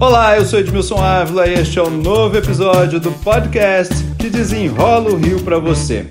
Olá, eu sou Edmilson Ávila e este é um novo episódio do podcast que desenrola o Rio para você.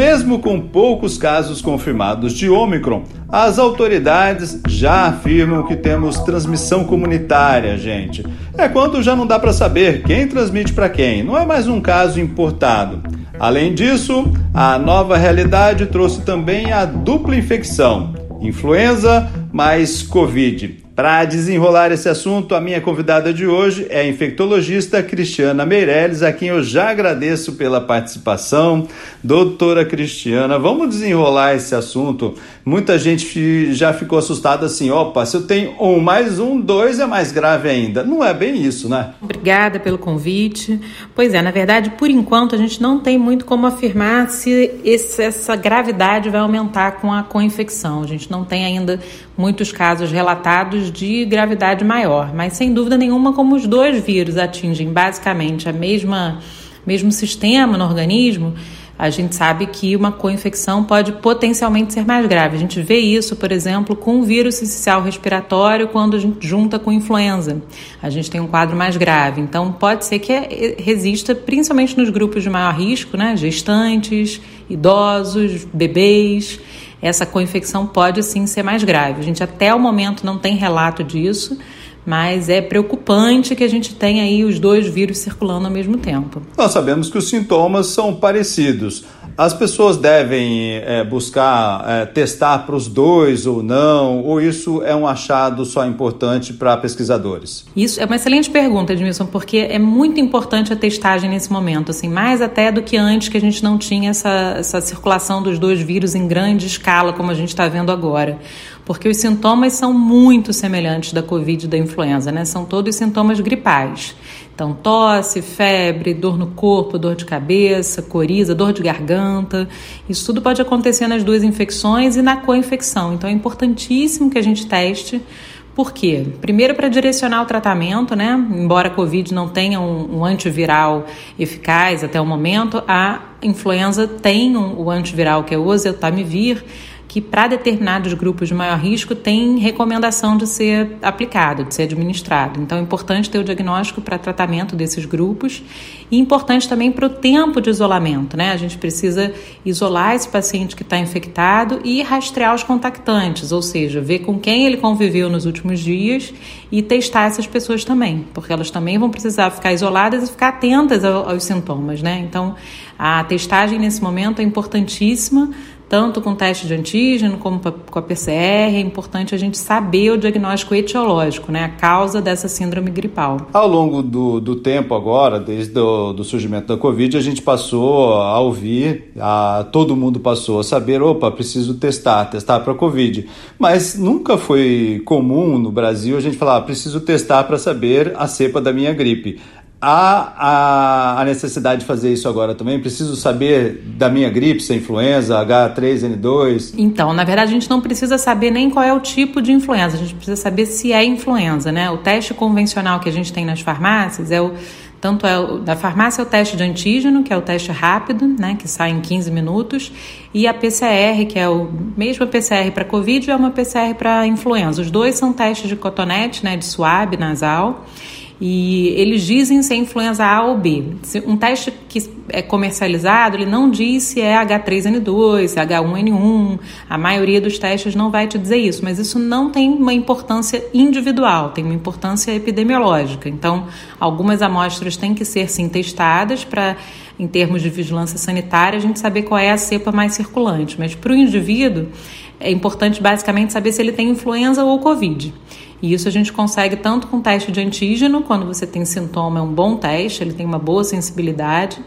Mesmo com poucos casos confirmados de Omicron, as autoridades já afirmam que temos transmissão comunitária, gente. É quando já não dá para saber quem transmite para quem, não é mais um caso importado. Além disso, a nova realidade trouxe também a dupla infecção: influenza mais Covid. Para desenrolar esse assunto, a minha convidada de hoje é a infectologista Cristiana Meirelles, a quem eu já agradeço pela participação. Doutora Cristiana, vamos desenrolar esse assunto. Muita gente já ficou assustada assim: opa, se eu tenho um mais um, dois é mais grave ainda. Não é bem isso, né? Obrigada pelo convite. Pois é, na verdade, por enquanto, a gente não tem muito como afirmar se esse, essa gravidade vai aumentar com a co-infecção. A gente não tem ainda muitos casos relatados de gravidade maior, mas sem dúvida nenhuma, como os dois vírus atingem basicamente a mesma mesmo sistema no organismo, a gente sabe que uma co-infecção pode potencialmente ser mais grave. A gente vê isso, por exemplo, com o vírus essencial respiratório quando a gente junta com influenza. A gente tem um quadro mais grave. Então, pode ser que resista principalmente nos grupos de maior risco, né? Gestantes, idosos, bebês essa co-infecção pode sim ser mais grave. A gente até o momento não tem relato disso, mas é preocupante que a gente tenha aí os dois vírus circulando ao mesmo tempo. Nós sabemos que os sintomas são parecidos. As pessoas devem é, buscar é, testar para os dois ou não, ou isso é um achado só importante para pesquisadores? Isso é uma excelente pergunta, Edmilson, porque é muito importante a testagem nesse momento, assim, mais até do que antes que a gente não tinha essa, essa circulação dos dois vírus em grande escala, como a gente está vendo agora porque os sintomas são muito semelhantes da Covid e da influenza, né? São todos sintomas gripais. Então, tosse, febre, dor no corpo, dor de cabeça, coriza, dor de garganta. Isso tudo pode acontecer nas duas infecções e na co-infecção. Então, é importantíssimo que a gente teste. Por quê? Primeiro, para direcionar o tratamento, né? Embora a Covid não tenha um, um antiviral eficaz até o momento, a influenza tem um, o antiviral que é o oseltamivir que para determinados grupos de maior risco tem recomendação de ser aplicado, de ser administrado. Então é importante ter o diagnóstico para tratamento desses grupos e importante também para o tempo de isolamento, né? A gente precisa isolar esse paciente que está infectado e rastrear os contactantes, ou seja, ver com quem ele conviveu nos últimos dias e testar essas pessoas também, porque elas também vão precisar ficar isoladas e ficar atentas aos sintomas, né? Então a testagem nesse momento é importantíssima tanto com teste de antígeno como com a PCR, é importante a gente saber o diagnóstico etiológico, né, a causa dessa síndrome gripal. Ao longo do, do tempo agora, desde o do surgimento da Covid, a gente passou a ouvir, a, todo mundo passou a saber, opa, preciso testar, testar para Covid. Mas nunca foi comum no Brasil a gente falar, ah, preciso testar para saber a cepa da minha gripe há a, a, necessidade de fazer isso agora também? Preciso saber da minha gripe, se é influenza, H3N2? Então, na verdade, a gente não precisa saber nem qual é o tipo de influenza, a gente precisa saber se é influenza, né? O teste convencional que a gente tem nas farmácias é o tanto é da farmácia é o teste de antígeno, que é o teste rápido, né, que sai em 15 minutos, e a PCR, que é o mesmo PCR para COVID, é uma PCR para influenza. Os dois são testes de cotonete, né, de suave nasal. E eles dizem se é influenza A ou B. Um teste que é comercializado, ele não diz se é H3N2, se é H1N1. A maioria dos testes não vai te dizer isso, mas isso não tem uma importância individual, tem uma importância epidemiológica. Então, algumas amostras têm que ser sim testadas para em termos de vigilância sanitária, a gente saber qual é a cepa mais circulante. Mas para o indivíduo, é importante basicamente saber se ele tem influenza ou Covid. E isso a gente consegue tanto com teste de antígeno, quando você tem sintoma, é um bom teste, ele tem uma boa sensibilidade,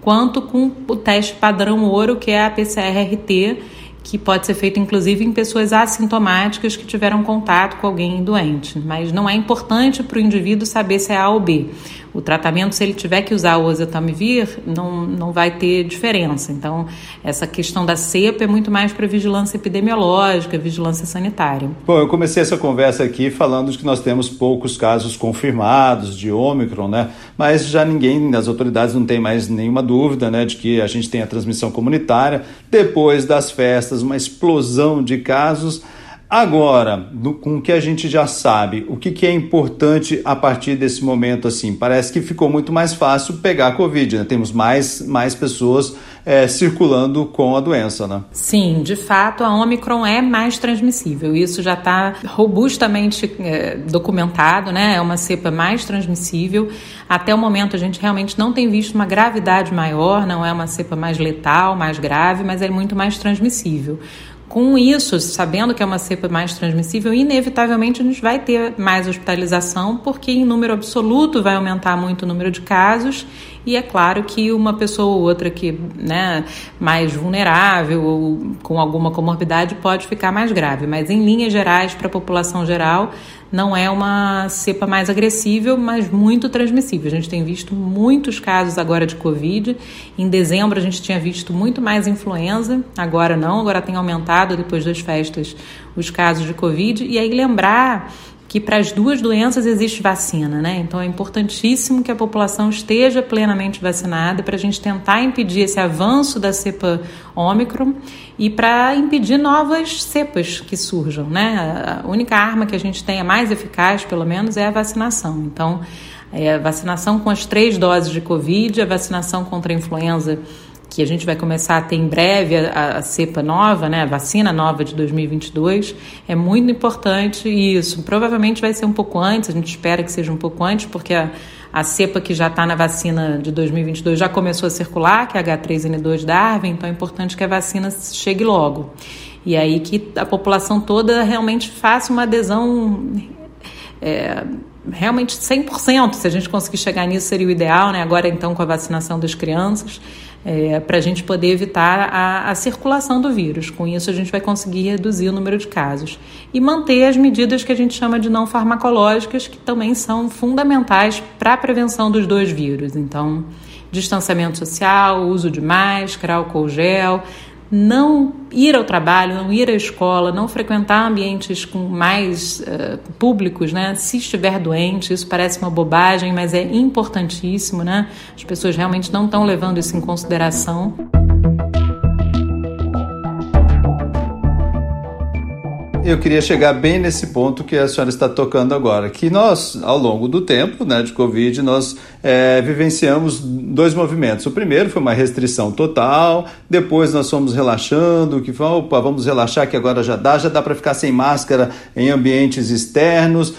quanto com o teste padrão ouro, que é a PCR-RT, que pode ser feito inclusive em pessoas assintomáticas que tiveram contato com alguém doente. Mas não é importante para o indivíduo saber se é A ou B. o tratamento, se ele tiver que usar o oseltamivir, não, não vai ter diferença. Então, essa questão da cepa é muito mais para vigilância epidemiológica, vigilância sanitária. Bom, eu comecei essa conversa aqui falando que nós temos poucos casos confirmados de Ômicron, né? Mas já ninguém, as autoridades não têm mais nenhuma dúvida, né, de que a gente tem a transmissão comunitária. Depois das festas, uma explosão de casos. Agora, com o que a gente já sabe, o que, que, é importante a partir desse momento assim? Parece que ficou muito mais fácil pegar a Covid, né? Temos mais, mais pessoas é, circulando com a doença, né? Sim, de fato, a Omicron é mais transmissível. Isso já está robustamente é, documentado, né? É uma cepa mais transmissível. Até o momento, a gente realmente não tem visto uma gravidade maior, não é uma cepa mais letal, mais grave, mas é muito mais transmissível. Com isso, sabendo que é uma cepa mais transmissível, inevitavelmente a gente vai ter mais hospitalização, porque em número absoluto vai aumentar muito o número de casos, e é claro que uma pessoa ou outra que né, mais vulnerável ou com alguma comorbidade pode ficar mais grave, mas em linhas gerais, para a população geral, não é uma cepa mais agressível, mas muito transmissível. A gente tem visto muitos casos agora de Covid. Em dezembro a gente tinha visto muito mais influenza, agora não, agora tem aumentado depois das festas os casos de Covid. E aí lembrar que para as duas doenças existe vacina, né? Então é importantíssimo que a população esteja plenamente vacinada para a gente tentar impedir esse avanço da cepa Ômicron e para impedir novas cepas que surjam, né? A única arma que a gente tem, a mais eficaz pelo menos, é a vacinação. Então, é a vacinação com as três doses de Covid, a vacinação contra a influenza que a gente vai começar a ter em breve a, a, cepa nova, né, a vacina nova de 2022, é muito importante isso. Provavelmente vai ser um pouco antes, a gente espera que seja um pouco antes, porque a, a cepa que já está na vacina de 2022 já começou a circular, que é a H3N2 Darwin, então é importante que a vacina chegue logo. E aí que a população toda realmente faça uma adesão é, realmente 100%, se a gente conseguir chegar nisso seria o ideal, né? Agora então com a vacinação das crianças é, para a gente poder evitar a, a, circulação do vírus. Com isso, a gente vai conseguir reduzir o número de casos e manter as medidas que a gente chama de não farmacológicas, que também são fundamentais para a prevenção dos dois vírus. Então, distanciamento social, uso de máscara, álcool gel, não ir ao trabalho, não ir à escola, não frequentar ambientes com mais uh, públicos, né? Se estiver doente, isso parece uma bobagem, mas é importantíssimo, né? As pessoas realmente não estão levando isso em consideração. Eu queria chegar bem nesse ponto que a senhora está tocando agora, que nós, ao longo do tempo né, de Covid, nós é, vivenciamos dois movimentos. O primeiro foi uma restrição total, depois nós fomos relaxando, que opa, vamos relaxar que agora já dá, já dá para ficar sem máscara em ambientes externos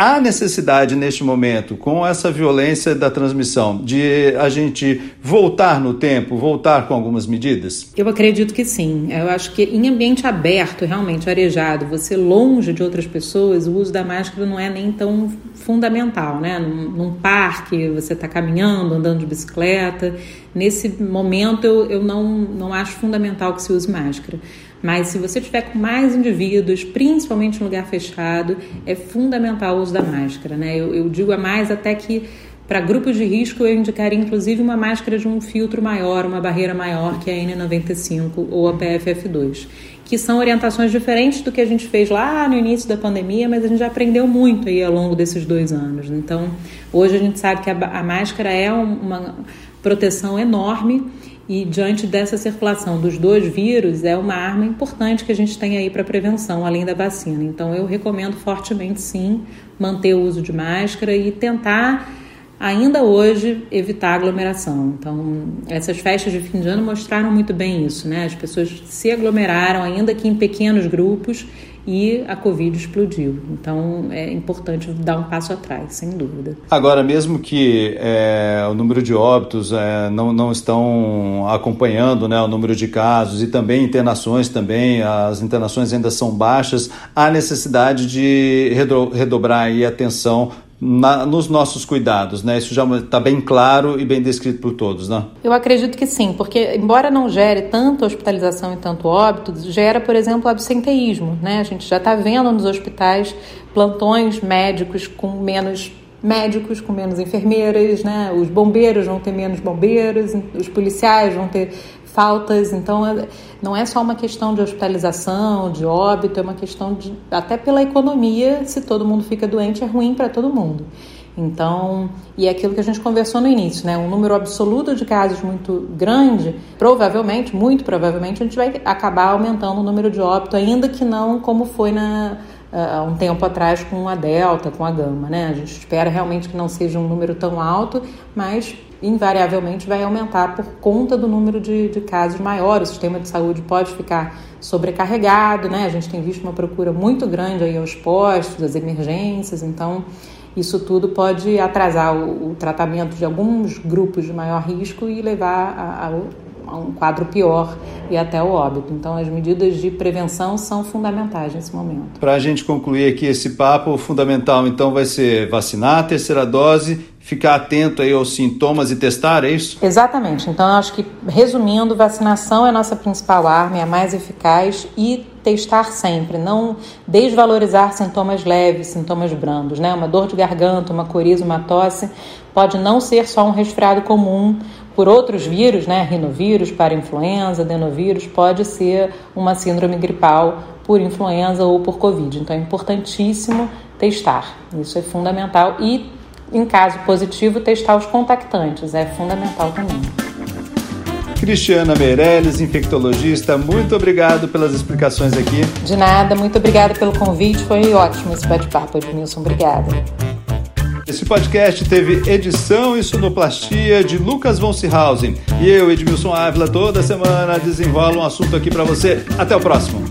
há necessidade neste momento, com essa violência da transmissão, de a gente voltar no tempo, voltar com algumas medidas? Eu acredito que sim. Eu acho que em ambiente aberto, realmente arejado, você longe de outras pessoas, o uso da máscara não é nem tão fundamental, né? Num, num parque, você está caminhando, andando de bicicleta. Nesse momento, eu, eu não, não acho fundamental que se use máscara. Mas se você tiver com mais indivíduos, principalmente em lugar fechado, é fundamental o uso da máscara. Né? Eu, eu digo a mais até que para grupos de risco eu indicaria inclusive uma máscara de um filtro maior, uma barreira maior que a N95 ou a PFF2, que são orientações diferentes do que a gente fez lá no início da pandemia, mas a gente já aprendeu muito aí ao longo desses dois anos. Então, hoje a gente sabe que a, a máscara é uma proteção enorme e diante dessa circulação dos dois vírus, é uma arma importante que a gente tem aí para prevenção, além da vacina. Então, eu recomendo fortemente, sim, manter o uso de máscara e tentar, ainda hoje, evitar aglomeração. Então, essas festas de fim de ano mostraram muito bem isso, né? As pessoas se aglomeraram, ainda que em pequenos grupos, e a Covid explodiu. Então é importante dar um passo atrás, sem dúvida. Agora, mesmo que é, o número de óbitos é, não, não estão acompanhando né, o número de casos e também internações também, as internações ainda são baixas, há necessidade de redobrar a atenção na, nos nossos cuidados, né? Isso já está bem claro e bem descrito por todos, né? Eu acredito que sim, porque embora não gere tanto hospitalização e tanto óbito, gera, por exemplo, absenteísmo, né? A gente já está vendo nos hospitais plantões médicos com menos médicos com menos enfermeiras, né? Os bombeiros vão ter menos bombeiros, os policiais vão ter faltas. Então, é, não é só uma questão de hospitalização, de óbito, é uma questão de até pela economia. Se todo mundo fica doente, é ruim para todo mundo. Então, e é aquilo que a gente conversou no início, né? Um número absoluto de casos muito grande, provavelmente, muito provavelmente, a gente vai acabar aumentando o número de óbito, ainda que não como foi na, uh, um tempo atrás com a Delta, com a Gama, né? A gente espera realmente que não seja um número tão alto, mas invariavelmente vai aumentar por conta do número de, de casos maior. O sistema de saúde pode ficar sobrecarregado, né? A gente tem visto uma procura muito grande aí aos postos, às emergências, então isso tudo pode atrasar o, o tratamento de alguns grupos de maior risco e levar a, a a um quadro pior e até o óbito. Então, as medidas de prevenção são fundamentais nesse momento. Para a gente concluir aqui esse papo, o fundamental então vai ser vacinar a terceira dose, ficar atento aí aos sintomas e testar, é isso? Exatamente. Então, acho que, resumindo, vacinação é a nossa principal arma, é a mais eficaz e testar sempre, não desvalorizar sintomas leves, sintomas brandos, né? Uma dor de garganta, uma coriza, uma tosse pode não ser só um resfriado comum, por outros vírus, né, rinovírus, para influenza, adenovírus, pode ser uma síndrome gripal por influenza ou por Covid. Então é importantíssimo testar, isso é fundamental. E, em caso positivo, testar os contactantes, é fundamental também. Cristiana Meirelles, infectologista, muito obrigado pelas explicações aqui. De nada, muito obrigada pelo convite, foi ótimo esse bate-papo, Edmilson, obrigada. Esse podcast teve edição e sonoplastia de Lucas von Seehausen. E eu, Edmilson Ávila, toda semana desenrolo um assunto aqui para você. Até o próximo.